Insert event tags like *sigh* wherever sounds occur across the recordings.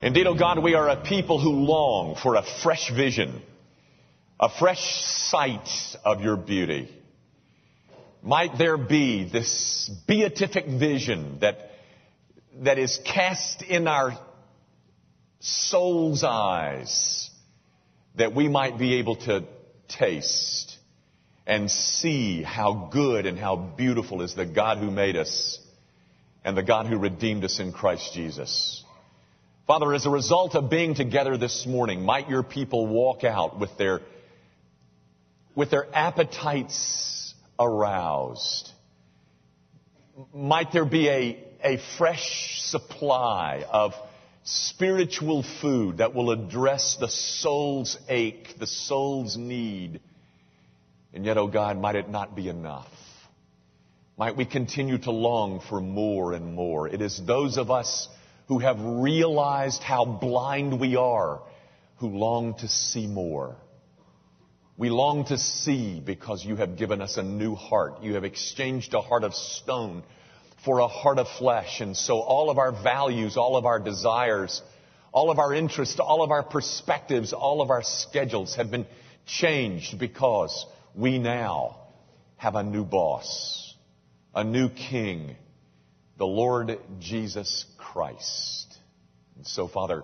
Indeed, O oh God, we are a people who long for a fresh vision, a fresh sight of your beauty. Might there be this beatific vision that, that is cast in our soul's eyes that we might be able to taste and see how good and how beautiful is the God who made us and the God who redeemed us in Christ Jesus. Father, as a result of being together this morning, might your people walk out with their, with their appetites aroused. Might there be a, a fresh supply of spiritual food that will address the soul's ache, the soul's need. And yet, oh God, might it not be enough? Might we continue to long for more and more? It is those of us who have realized how blind we are who long to see more. We long to see because you have given us a new heart. You have exchanged a heart of stone for a heart of flesh. And so all of our values, all of our desires, all of our interests, all of our perspectives, all of our schedules have been changed because we now have a new boss, a new king, the Lord Jesus Christ. And so, Father,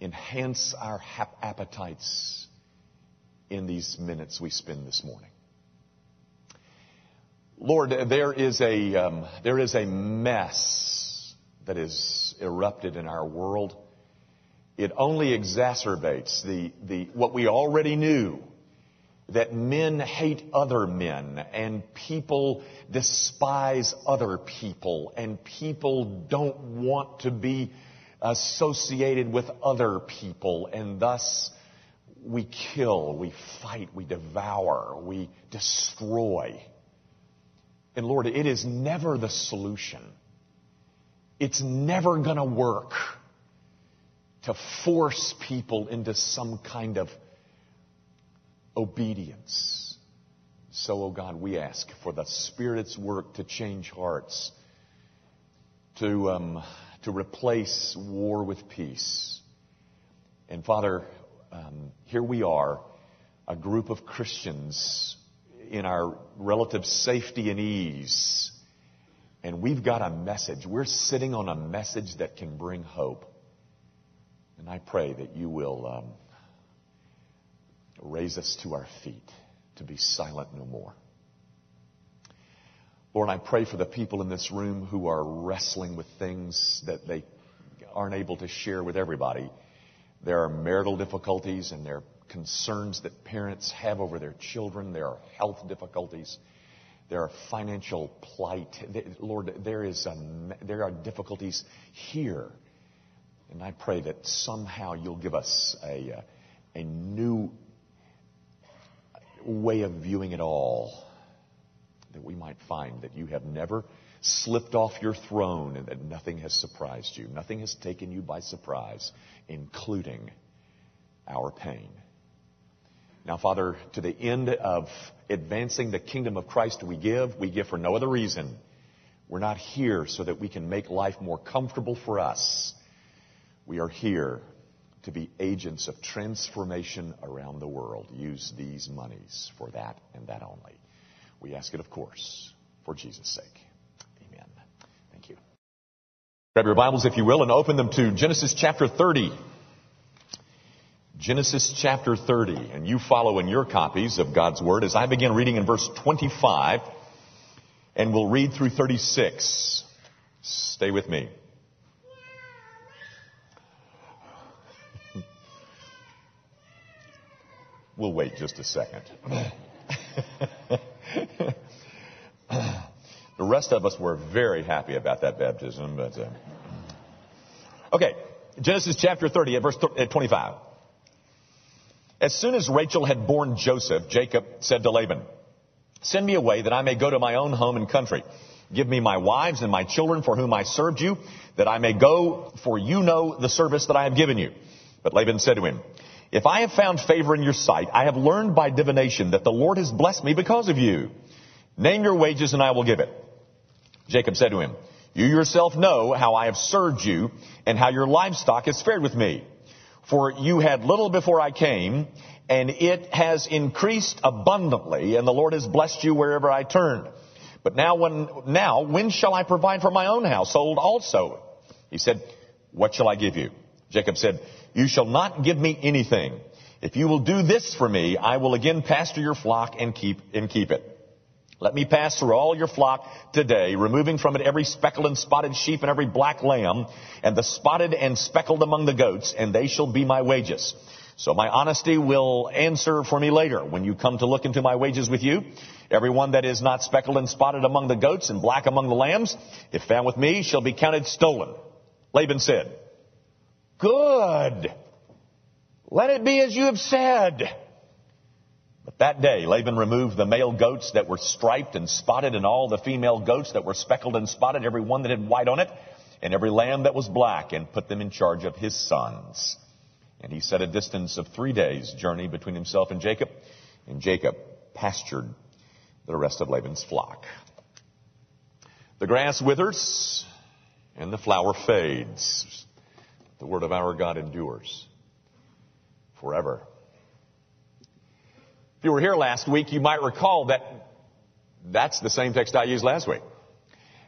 enhance our appetites in these minutes we spend this morning. Lord, there is a, um, there is a mess that is erupted in our world. It only exacerbates the, the, what we already knew that men hate other men and people despise other people and people don't want to be associated with other people and thus we kill, we fight, we devour, we destroy. And Lord, it is never the solution. It's never going to work to force people into some kind of obedience. So, oh God, we ask for the Spirit's work to change hearts, to, um, to replace war with peace. And Father, um, here we are, a group of Christians in our relative safety and ease. And we've got a message. We're sitting on a message that can bring hope. And I pray that you will um, raise us to our feet to be silent no more. Lord, I pray for the people in this room who are wrestling with things that they aren't able to share with everybody. There are marital difficulties and there are concerns that parents have over their children. There are health difficulties. There are financial plight. Lord, there, is a, there are difficulties here. And I pray that somehow you'll give us a, a new way of viewing it all. That we might find that you have never slipped off your throne and that nothing has surprised you. Nothing has taken you by surprise, including our pain. Now, Father, to the end of advancing the kingdom of Christ we give, we give for no other reason. We're not here so that we can make life more comfortable for us. We are here to be agents of transformation around the world. Use these monies for that and that only. We ask it, of course, for Jesus' sake. Amen. Thank you. Grab your Bibles, if you will, and open them to Genesis chapter 30. Genesis chapter 30. And you follow in your copies of God's Word as I begin reading in verse 25 and we'll read through 36. Stay with me. We'll wait just a second. *laughs* the rest of us were very happy about that baptism, but. Uh... Okay, Genesis chapter 30 verse 25. As soon as Rachel had borne Joseph, Jacob said to Laban, Send me away that I may go to my own home and country. Give me my wives and my children for whom I served you, that I may go, for you know the service that I have given you. But Laban said to him, If I have found favor in your sight, I have learned by divination that the Lord has blessed me because of you. Name your wages and I will give it. Jacob said to him, You yourself know how I have served you and how your livestock has fared with me. For you had little before I came, and it has increased abundantly, and the Lord has blessed you wherever I turned. But now when, now, when shall I provide for my own household also? He said, what shall I give you? Jacob said, you shall not give me anything. If you will do this for me, I will again pasture your flock and keep, and keep it. Let me pass through all your flock today, removing from it every speckled and spotted sheep and every black lamb, and the spotted and speckled among the goats, and they shall be my wages. So my honesty will answer for me later when you come to look into my wages with you. Everyone that is not speckled and spotted among the goats and black among the lambs, if found with me, shall be counted stolen. Laban said, Good. Let it be as you have said. But that day Laban removed the male goats that were striped and spotted and all the female goats that were speckled and spotted, every one that had white on it, and every lamb that was black, and put them in charge of his sons. And he set a distance of three days' journey between himself and Jacob, and Jacob pastured the rest of Laban's flock. The grass withers and the flower fades. The word of our God endures forever. If you were here last week, you might recall that that's the same text I used last week.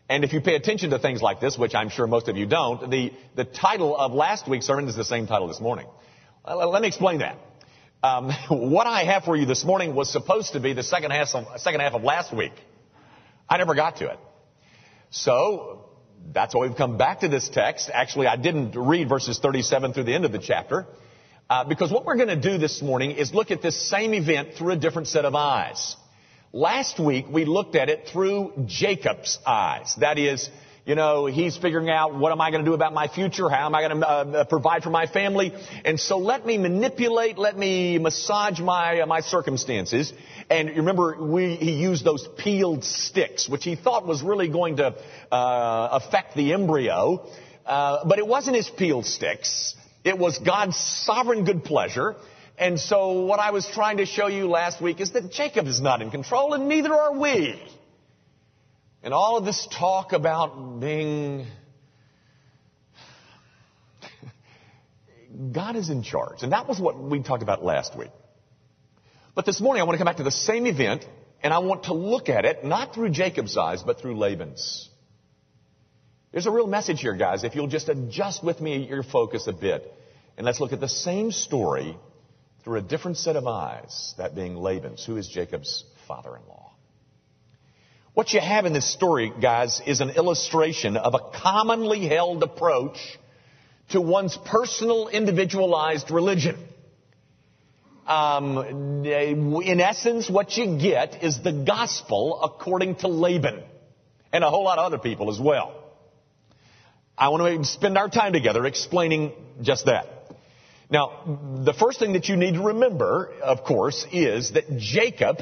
And if you pay attention to things like this, which I'm sure most of you don't, the, the title of last week's sermon is the same title this morning. Let me explain that. Um, *laughs* what I have for you this morning was supposed to be the second half, of, second half of last week. I never got to it. So, that's why we've come back to this text. Actually, I didn't read verses 37 through the end of the chapter. Uh, because what we're going to do this morning is look at this same event through a different set of eyes. Last week, we looked at it through Jacob's eyes. That is, you know, he's figuring out what am I going to do about my future? How am I going to uh, provide for my family? And so let me manipulate, let me massage my uh, my circumstances. And remember, we, he used those peeled sticks, which he thought was really going to uh, affect the embryo. Uh, but it wasn't his peeled sticks. It was God's sovereign good pleasure. And so what I was trying to show you last week is that Jacob is not in control and neither are we. And all of this talk about being. God is in charge. And that was what we talked about last week. But this morning I want to come back to the same event and I want to look at it not through Jacob's eyes, but through Laban's. There's a real message here, guys, if you'll just adjust with me your focus a bit. And let's look at the same story through a different set of eyes, that being Laban's, who is Jacob's father in law. What you have in this story, guys, is an illustration of a commonly held approach to one's personal, individualized religion. Um, in essence, what you get is the gospel according to Laban and a whole lot of other people as well. I want to spend our time together explaining just that. Now, the first thing that you need to remember, of course, is that Jacob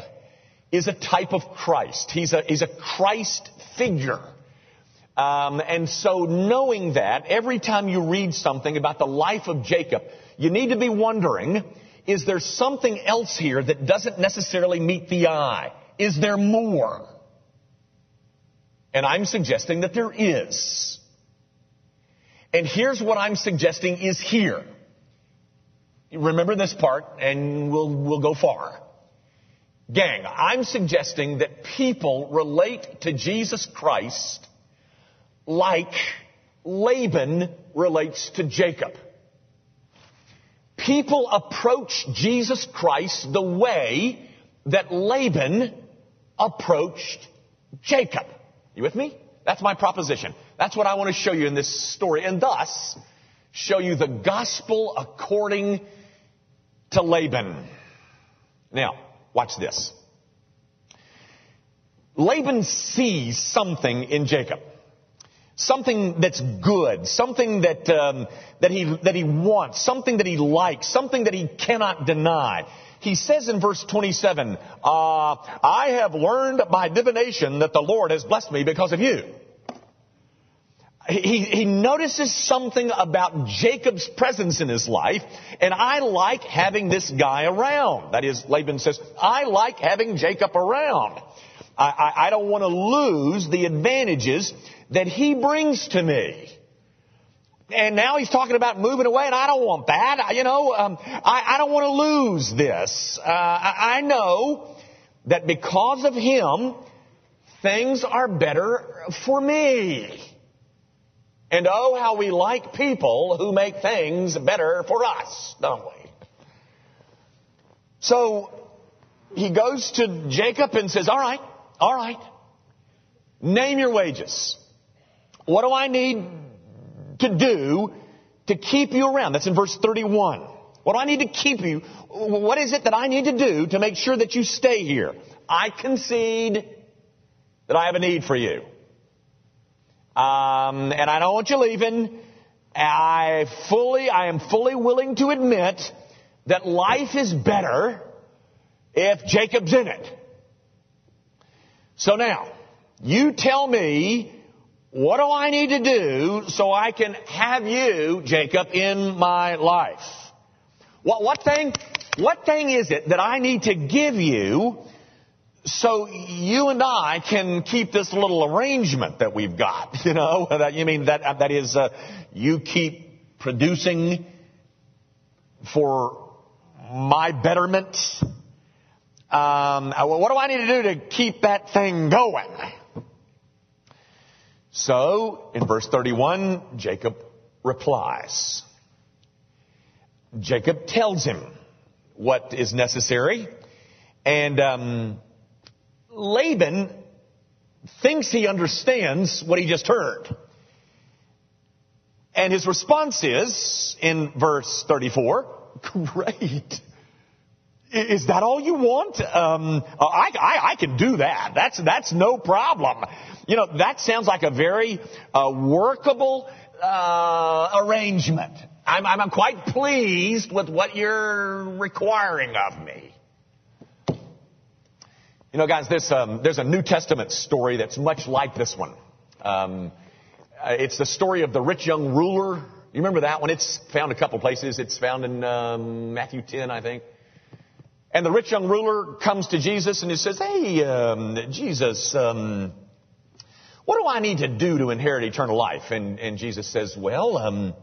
is a type of Christ. He's a, he's a Christ figure. Um, and so knowing that, every time you read something about the life of Jacob, you need to be wondering, is there something else here that doesn't necessarily meet the eye? Is there more? And I'm suggesting that there is. And here's what I'm suggesting is here. Remember this part and we'll, we'll go far. Gang, I'm suggesting that people relate to Jesus Christ like Laban relates to Jacob. People approach Jesus Christ the way that Laban approached Jacob. You with me? That's my proposition. That's what I want to show you in this story and thus show you the gospel according to Laban. Now, Watch this. Laban sees something in Jacob. Something that's good, something that um, that he that he wants, something that he likes, something that he cannot deny. He says in verse 27, uh, "I have learned by divination that the Lord has blessed me because of you." He, he notices something about Jacob's presence in his life, and I like having this guy around. That is, Laban says, I like having Jacob around. I, I, I don't want to lose the advantages that he brings to me. And now he's talking about moving away, and I don't want that. I- You know, um, I, I don't want to lose this. Uh, I, I know that because of him, things are better for me. And oh, how we like people who make things better for us, don't we? So he goes to Jacob and says, All right, all right, name your wages. What do I need to do to keep you around? That's in verse 31. What do I need to keep you? What is it that I need to do to make sure that you stay here? I concede that I have a need for you. Um, and I don't want you leaving. I fully, I am fully willing to admit that life is better if Jacob's in it. So now, you tell me, what do I need to do so I can have you, Jacob, in my life? What, what thing, what thing is it that I need to give you so you and I can keep this little arrangement that we've got? *laughs* You know, that, you mean that, that is, uh, you keep producing for my betterment? Um, what do I need to do to keep that thing going? So, in verse 31, Jacob replies. Jacob tells him what is necessary, and um, Laban thinks he understands what he just heard. And his response is, in verse 34, *laughs* great. Is that all you want? Um, I, I, I can do that. That's, that's no problem. You know, that sounds like a very uh, workable uh, arrangement. I'm, I'm, I'm quite pleased with what you're requiring of me. You know, guys, there's, um, there's a New Testament story that's much like this one. Um, uh, it's the story of the rich young ruler. You remember that one? It's found a couple places. It's found in um, Matthew 10, I think. And the rich young ruler comes to Jesus and he says, Hey, um, Jesus, um, what do I need to do to inherit eternal life? And, and Jesus says, Well, um,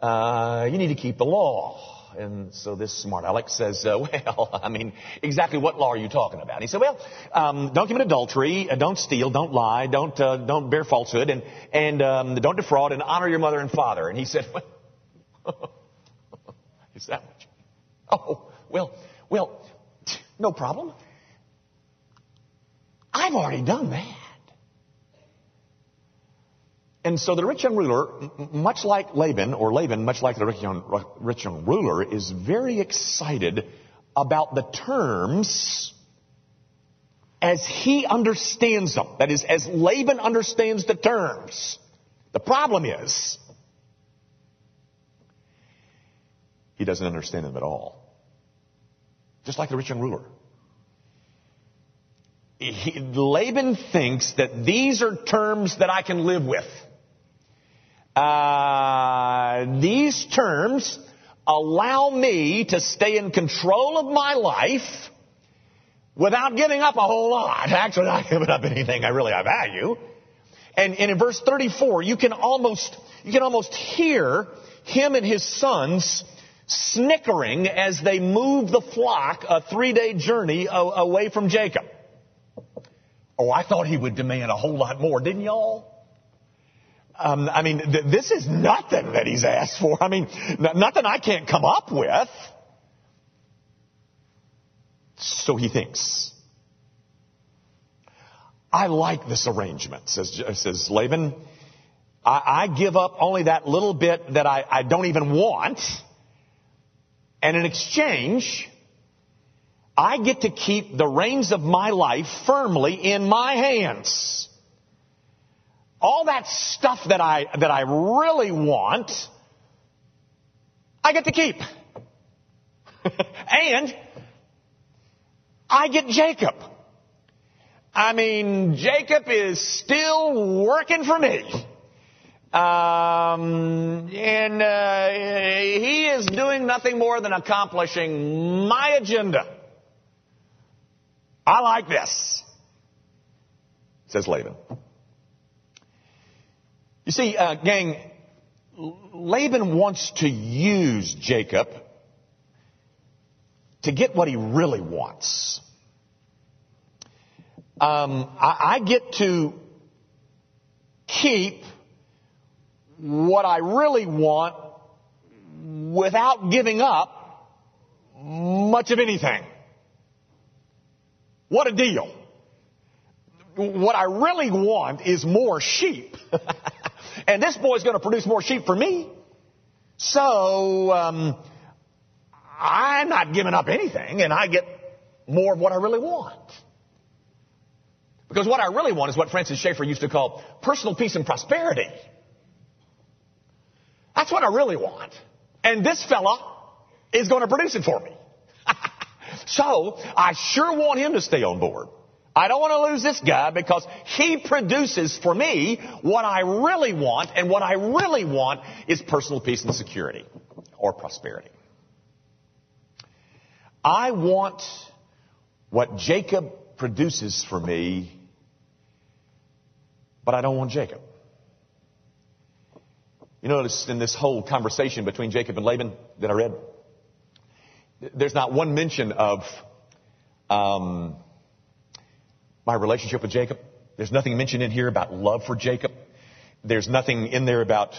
uh, you need to keep the law. And so this smart Alex says, uh, *laughs* Well, I mean, exactly what law are you talking about? And he said, Well, um, don't commit adultery, uh, don't steal, don't lie, don't, uh, don't bear falsehood, and, and um, don't defraud, and honor your mother and father. And he said, *laughs* Well, *laughs* is that what you Oh, well, well, no problem. I've already done that. And so the rich young ruler, much like Laban, or Laban, much like the rich young, rich young ruler, is very excited about the terms as he understands them. That is, as Laban understands the terms. The problem is, he doesn't understand them at all. Just like the rich young ruler. He, Laban thinks that these are terms that I can live with. Uh, these terms allow me to stay in control of my life without giving up a whole lot. *laughs* Actually, not giving up anything I really I value. And, and in verse 34, you can almost, you can almost hear him and his sons snickering as they move the flock a three day journey away from Jacob. Oh, I thought he would demand a whole lot more, didn't y'all? Um, I mean, th- this is nothing that he's asked for. I mean, n- nothing I can't come up with. So he thinks. I like this arrangement, says, says Laban. I, I give up only that little bit that I, I don't even want. And in exchange, I get to keep the reins of my life firmly in my hands. All that stuff that I, that I really want, I get to keep. *laughs* and I get Jacob. I mean, Jacob is still working for me. Um, and uh, he is doing nothing more than accomplishing my agenda. I like this, says Laban. You see, uh, gang, Laban wants to use Jacob to get what he really wants. Um, I, I get to keep what I really want without giving up much of anything. What a deal. What I really want is more sheep. *laughs* and this boy's going to produce more sheep for me. So, um, I'm not giving up anything and I get more of what I really want. Because what I really want is what Francis Schaeffer used to call personal peace and prosperity. That's what I really want. And this fella is going to produce it for me. *laughs* so I sure want him to stay on board. I don't want to lose this guy because he produces for me what I really want, and what I really want is personal peace and security or prosperity. I want what Jacob produces for me, but I don't want Jacob. You notice in this whole conversation between Jacob and Laban that I read, there's not one mention of um, my relationship with Jacob. There's nothing mentioned in here about love for Jacob. There's nothing in there about,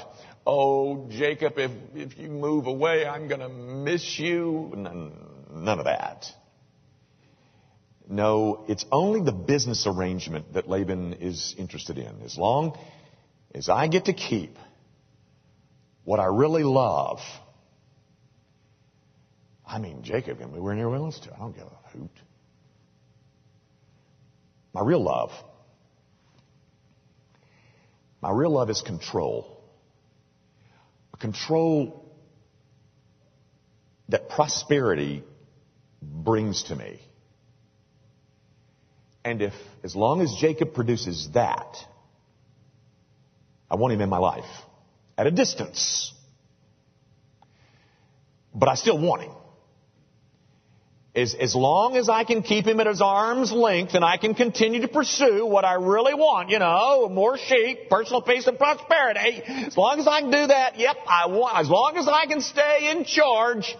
oh, Jacob, if, if you move away, I'm going to miss you. None, none of that. No, it's only the business arrangement that Laban is interested in. As long as I get to keep what I really love, I mean, Jacob can move wherever he wants to. I don't give a hoot. My real love, my real love is control. A control that prosperity brings to me. And if, as long as Jacob produces that, I want him in my life. At a distance. But I still want him. As, as long as I can keep him at his arm's length and I can continue to pursue what I really want, you know, more sheep, personal peace and prosperity, as long as I can do that, yep, I want, as long as I can stay in charge,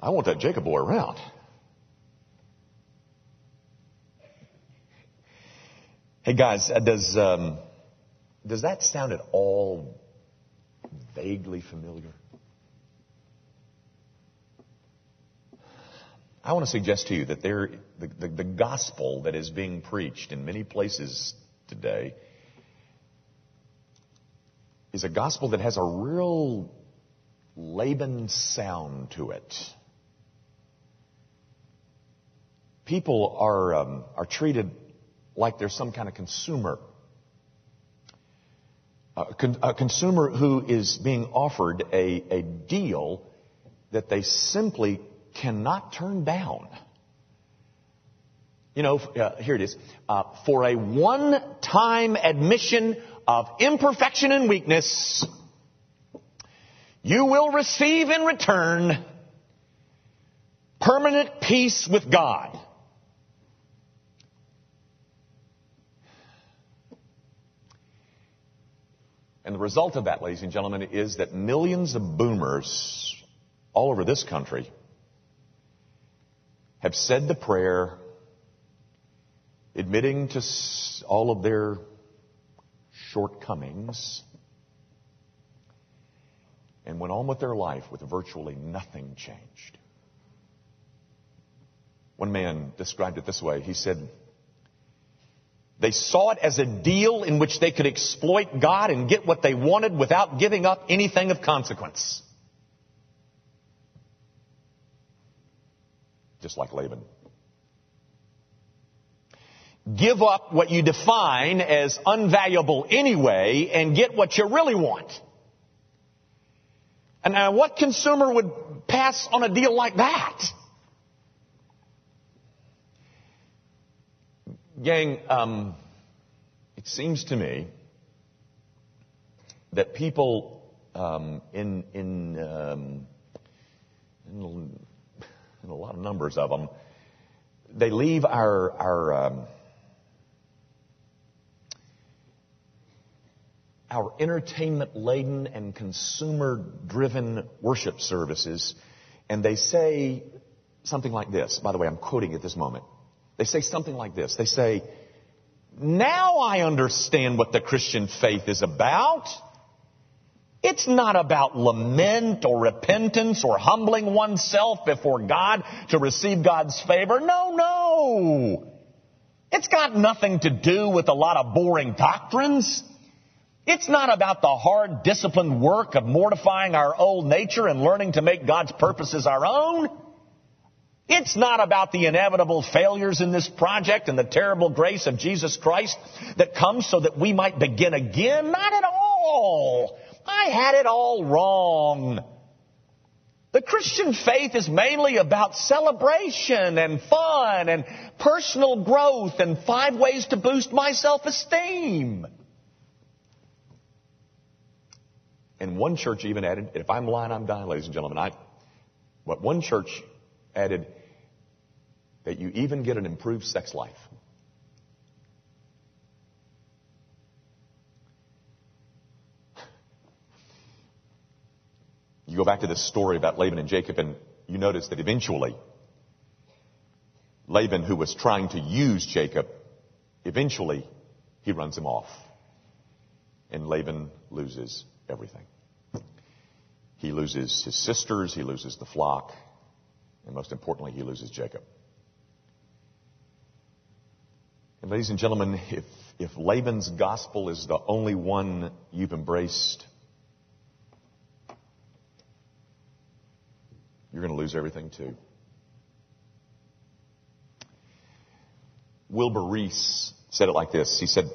I want that Jacob boy around. Hey guys, uh, does um, does that sound at all vaguely familiar? I want to suggest to you that there, the, the, the gospel that is being preached in many places today is a gospel that has a real Laban sound to it. People are um, are treated like they're some kind of consumer. A, con- a consumer who is being offered a, a deal that they simply cannot turn down. You know, uh, here it is. Uh, for a one-time admission of imperfection and weakness, you will receive in return permanent peace with God. And the result of that, ladies and gentlemen, is that millions of boomers all over this country have said the prayer admitting to all of their shortcomings and went on with their life with virtually nothing changed. One man described it this way. He said, they saw it as a deal in which they could exploit God and get what they wanted without giving up anything of consequence. Just like Laban. Give up what you define as unvaluable anyway and get what you really want. And now what consumer would pass on a deal like that? Gang, um, it seems to me that people um, in in, um, in a lot of numbers of them, they leave our our um, our entertainment laden and consumer driven worship services, and they say something like this. By the way, I'm quoting at this moment. They say something like this. They say, now I understand what the Christian faith is about. It's not about lament or repentance or humbling oneself before God to receive God's favor. No, no. It's got nothing to do with a lot of boring doctrines. It's not about the hard, disciplined work of mortifying our old nature and learning to make God's purposes our own. It's not about the inevitable failures in this project and the terrible grace of Jesus Christ that comes so that we might begin again. Not at all. I had it all wrong. The Christian faith is mainly about celebration and fun and personal growth and five ways to boost my self-esteem. And one church even added, if I'm lying, I'm dying, ladies and gentlemen. I, what one church added, that you even get an improved sex life. You go back to this story about Laban and Jacob, and you notice that eventually, Laban, who was trying to use Jacob, eventually he runs him off. And Laban loses everything. He loses his sisters, he loses the flock, and most importantly, he loses Jacob. And ladies and gentlemen, if, if Laban's gospel is the only one you've embraced, you're going to lose everything too. Wilbur Rees said it like this. He said,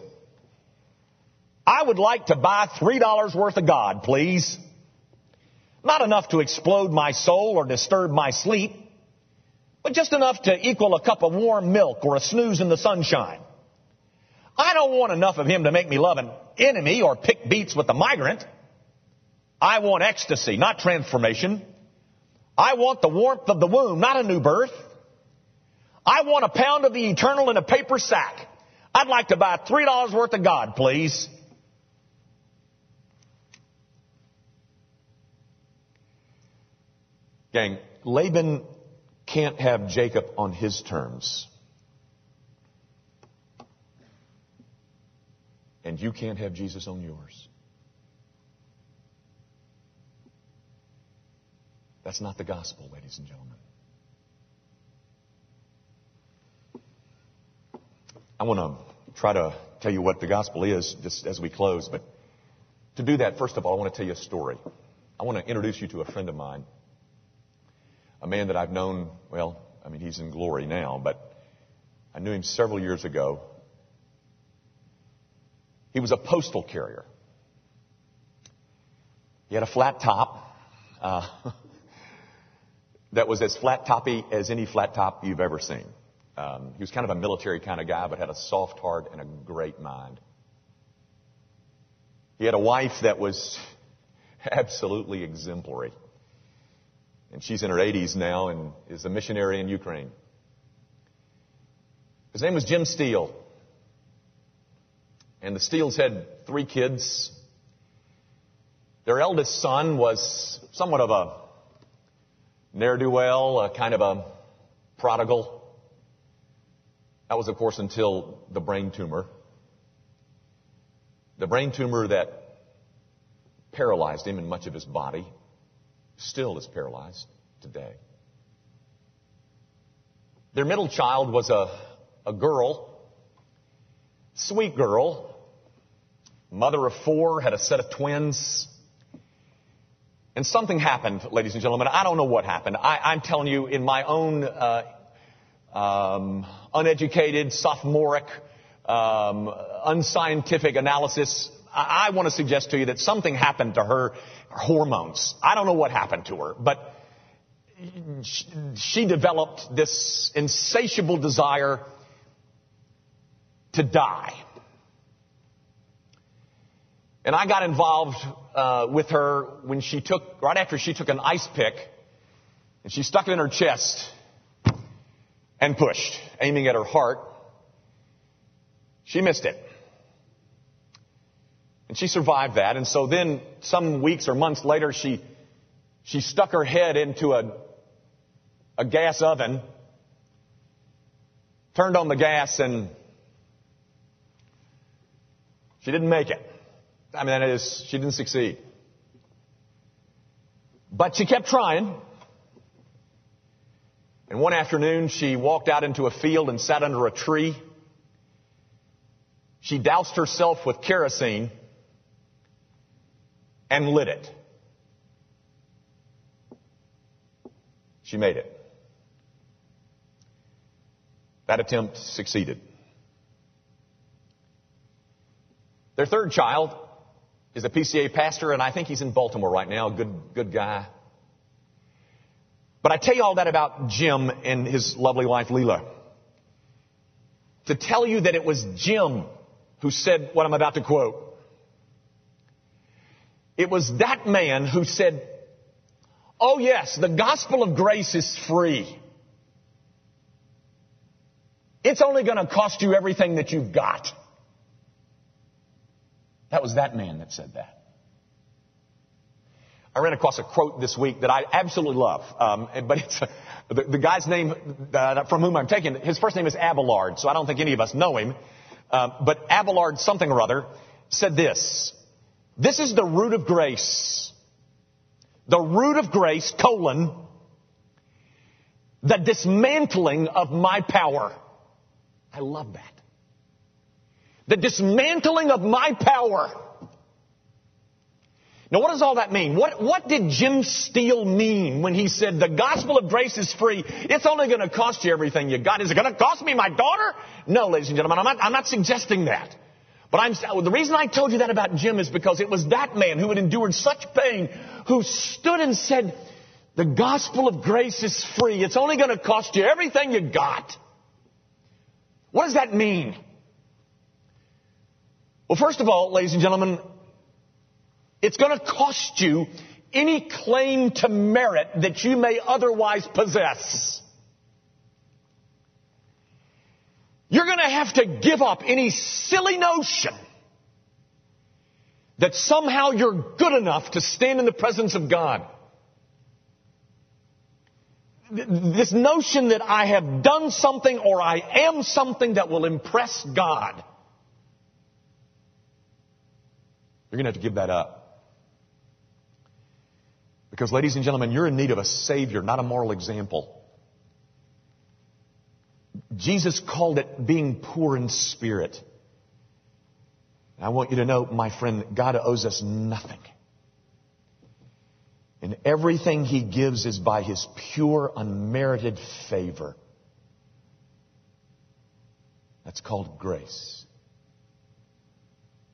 I would like to buy $3 worth of God, please. Not enough to explode my soul or disturb my sleep but just enough to equal a cup of warm milk or a snooze in the sunshine. I don't want enough of him to make me love an enemy or pick beets with a migrant. I want ecstasy, not transformation. I want the warmth of the womb, not a new birth. I want a pound of the eternal in a paper sack. I'd like to buy $3 worth of God, please. Gang, Laban can't have Jacob on his terms. And you can't have Jesus on yours. That's not the gospel, ladies and gentlemen. I want to try to tell you what the gospel is just as we close, but to do that, first of all, I want to tell you a story. I want to introduce you to a friend of mine a man that I've known, well, I mean, he's in glory now, but I knew him several years ago. He was a postal carrier. He had a flat top uh, *laughs* that was as flat toppy as any flat top you've ever seen. Um, he was kind of a military kind of guy, but had a soft heart and a great mind. He had a wife that was *laughs* absolutely exemplary. And she's in her 80s now and is a missionary in Ukraine. His name was Jim Steele. And the Steeles had three kids. Their eldest son was somewhat of a ne'er-do-well, a kind of a prodigal. That was, of course, until the brain tumor. The brain tumor that paralyzed him in much of his body still is paralyzed today. Their middle child was a, a girl, sweet girl, mother of four, had a set of twins. And something happened, ladies and gentlemen. I don't know what happened. I, am telling you, in my own uh, um, uneducated, sophomoric, um, unscientific analysis, I, I want to suggest to you that something happened to her hormones. I don't know what happened to her, but she developed this insatiable desire to die. And I got involved uh, with her when she took, right after she took an ice pick, and she stuck it in her chest and pushed, aiming at her heart. She missed it. And she survived that. And so then some weeks or months later, she, she stuck her head into a, a gas oven, turned on the gas and she didn't make it. I mean, that is, she didn't succeed. But she kept trying. And one afternoon, she walked out into a field and sat under a tree. She doused herself with kerosene and lit it. She made it. That attempt succeeded. Their third child is a PCA pastor, and I think he's in Baltimore right now. Good, good guy. But I tell you all that about Jim and his lovely wife, Leela. To tell you that it was Jim who said what I'm about to quote. It was that man who said, Oh yes, the gospel of grace is free. It's only going to cost you everything that you've got. That was that man that said that. I ran across a quote this week that I absolutely love, um, *laughs* but it's the, the, guy's name uh, from whom I'm taking. His first name is Abelard, so I don't think any of us know him. Uh, but Abelard something or other said this: "This is the root of grace. The root of grace: colon the dismantling of my power." I love that. The dismantling of my power. Now, what does all that mean? What, what did Jim Steele mean when he said the gospel of grace is free? It's only going to cost you everything you got. Is it going to cost me my daughter? No, ladies and gentlemen, I'm not, I'm not suggesting that. But I'm, the reason I told you that about Jim is because it was that man who had endured such pain who stood and said, the gospel of grace is free. It's only going to cost you everything you got. What does that mean? Well, first of all, ladies and gentlemen, it's going to cost you any claim to merit that you may otherwise possess. You're going to have to give up any silly notion that somehow you're good enough to stand in the presence of God. This notion that I have done something or I am something that will impress God. You're going to have to give that up. Because, ladies and gentlemen, you're in need of a Savior, not a moral example. Jesus called it being poor in spirit. I want you to know, my friend, God owes us nothing. And everything He gives is by His pure, unmerited favor. That's called grace.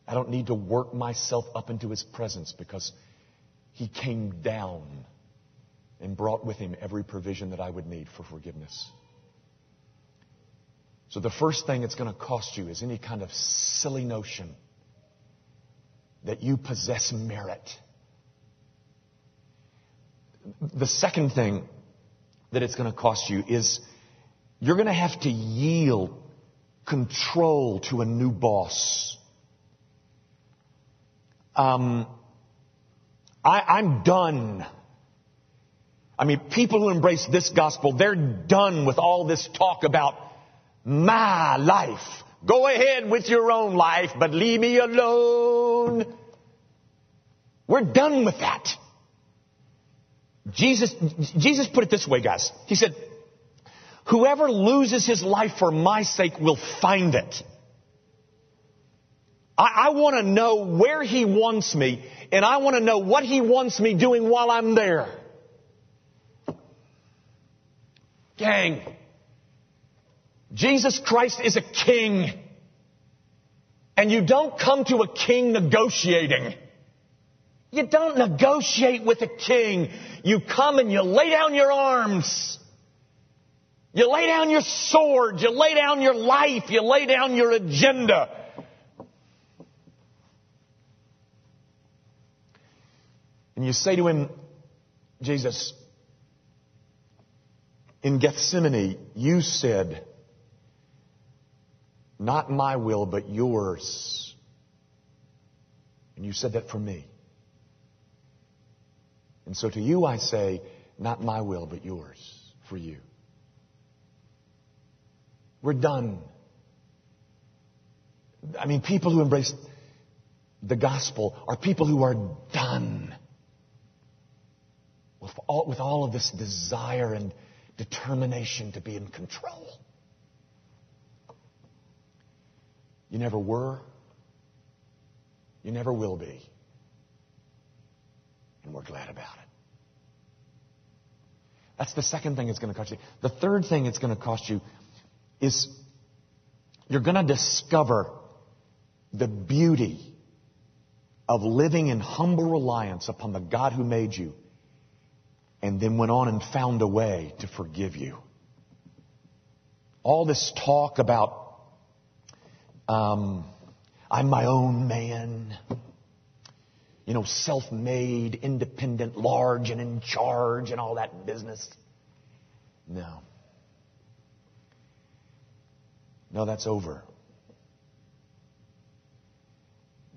I don't need to work myself up into his presence because he came down and brought with him every provision that I would need for forgiveness. So the first thing it's going to cost you is any kind of silly notion that you possess merit. The second thing that it's going to cost you is you're going to have to yield control to a new boss um, I, I'm done. I mean, people who embrace this gospel, they're done with all this talk about my life. Go ahead with your own life, but leave me alone. We're done with that. Jesus, Jesus put it this way, guys. He said, whoever loses his life for my sake will find it. I, I want to know where He wants me, and I want to know what He wants me doing while I'm there. Gang, Jesus Christ is a king. And you don't come to a king negotiating. You don't negotiate with a king. You come and you lay down your arms. You lay down your sword. You lay down your life. You lay down your agenda. And you say to him, Jesus, in Gethsemane, you said, not my will, but yours And you said that for me. And so to you I say, not my will, but yours for you. We're done. I mean, people who embrace the gospel are people who are done with all, with all of this desire and determination to be in control. You never were. You never will be. And we're glad about it. That's the second thing it's going to cost you. The third thing it's going to cost you is you're going to discover the beauty of living in humble reliance upon the God who made you and then went on and found a way to forgive you. All this talk about, um, I'm my own man, you know, self made, independent, large, and in charge, and all that business. No. No, that's over.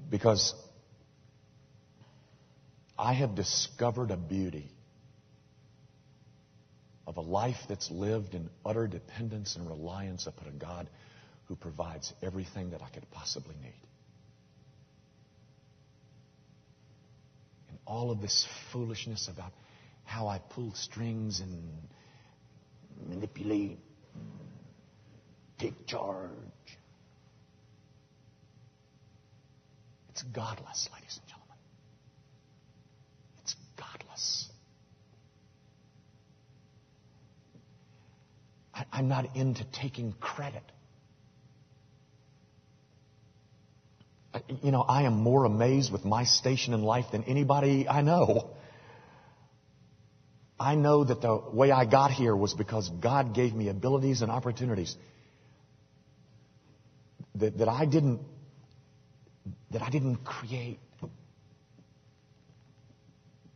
Because I have discovered a beauty of a life that's lived in utter dependence and reliance upon a God who provides everything that I could possibly need. And all of this foolishness about how I pull strings and manipulate, take charge. It's godless, ladies and gentlemen. It's godless. I, I'm not into taking credit. You know, I am more amazed with my station in life than anybody I know. I know that the way I got here was because God gave me abilities and opportunities that, that I didn't that I didn't create.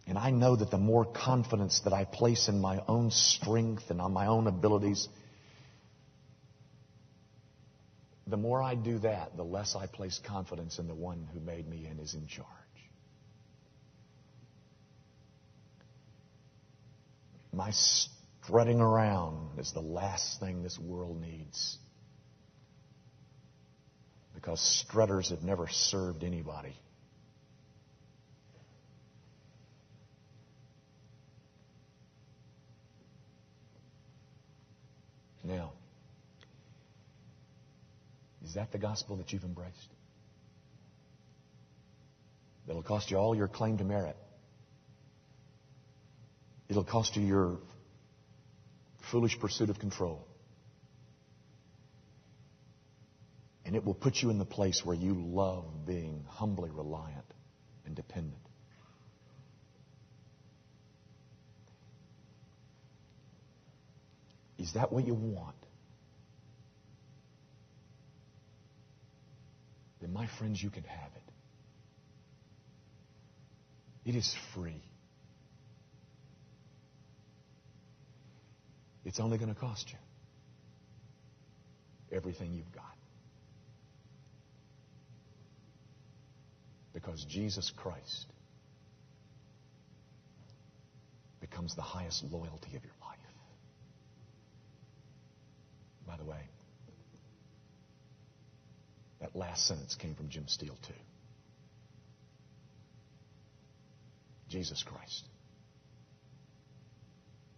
And I know that the more confidence that I place in my own strength and on my own abilities, the more I do that, the less I place confidence in the one who made me and is in charge. My strutting around is the last thing this world needs. Because strutters have never served anybody. Now, is that the gospel that you've embraced? That'll cost you all your claim to merit. It'll cost you your foolish pursuit of control. And it will put you in the place where you love being humbly reliant and dependent. Is that what you want? Then, my friends, you can have it. It is free. It's only going to cost you everything you've got. Because Jesus Christ becomes the highest loyalty of your life. By the way, that last sentence came from Jim Steele, too. Jesus Christ,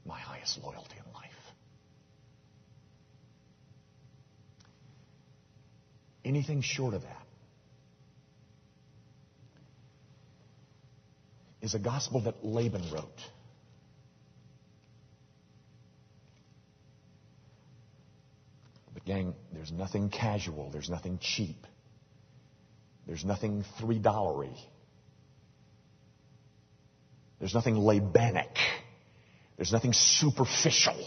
my highest loyalty in life. Anything short of that is a gospel that Laban wrote. Gang, there's nothing casual, there's nothing cheap, there's nothing three dollary, there's nothing Labanic, there's nothing superficial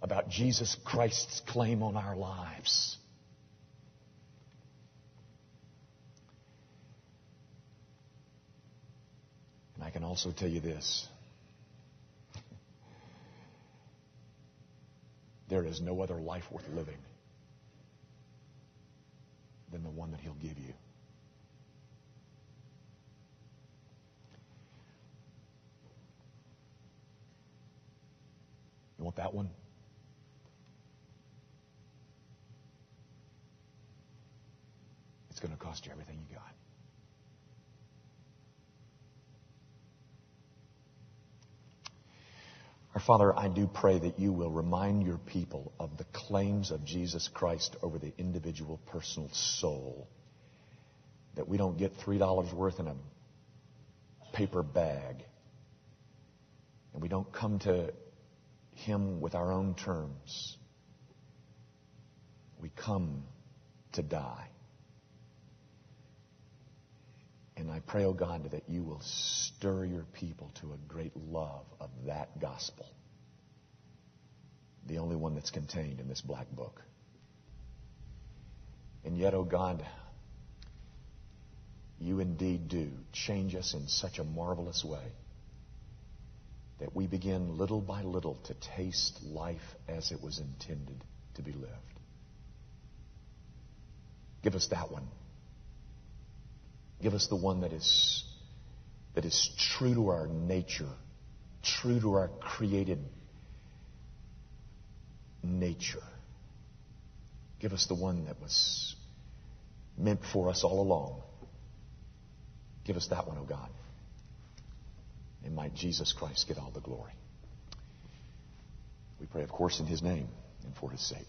about Jesus Christ's claim on our lives. And I can also tell you this There is no other life worth living than the one that He'll give you. You want that one? It's going to cost you everything you got. Our Father, I do pray that you will remind your people of the claims of Jesus Christ over the individual personal soul. That we don't get $3 worth in a paper bag. And we don't come to Him with our own terms. We come to die. And I pray, oh God, that you will stir your people to a great love of that gospel, the only one that's contained in this black book. And yet, oh God, you indeed do change us in such a marvelous way that we begin little by little to taste life as it was intended to be lived. Give us that one. Give us the one that is, that is true to our nature, true to our created nature. Give us the one that was meant for us all along. Give us that one, O oh God. And might Jesus Christ get all the glory. We pray, of course, in His name and for His sake.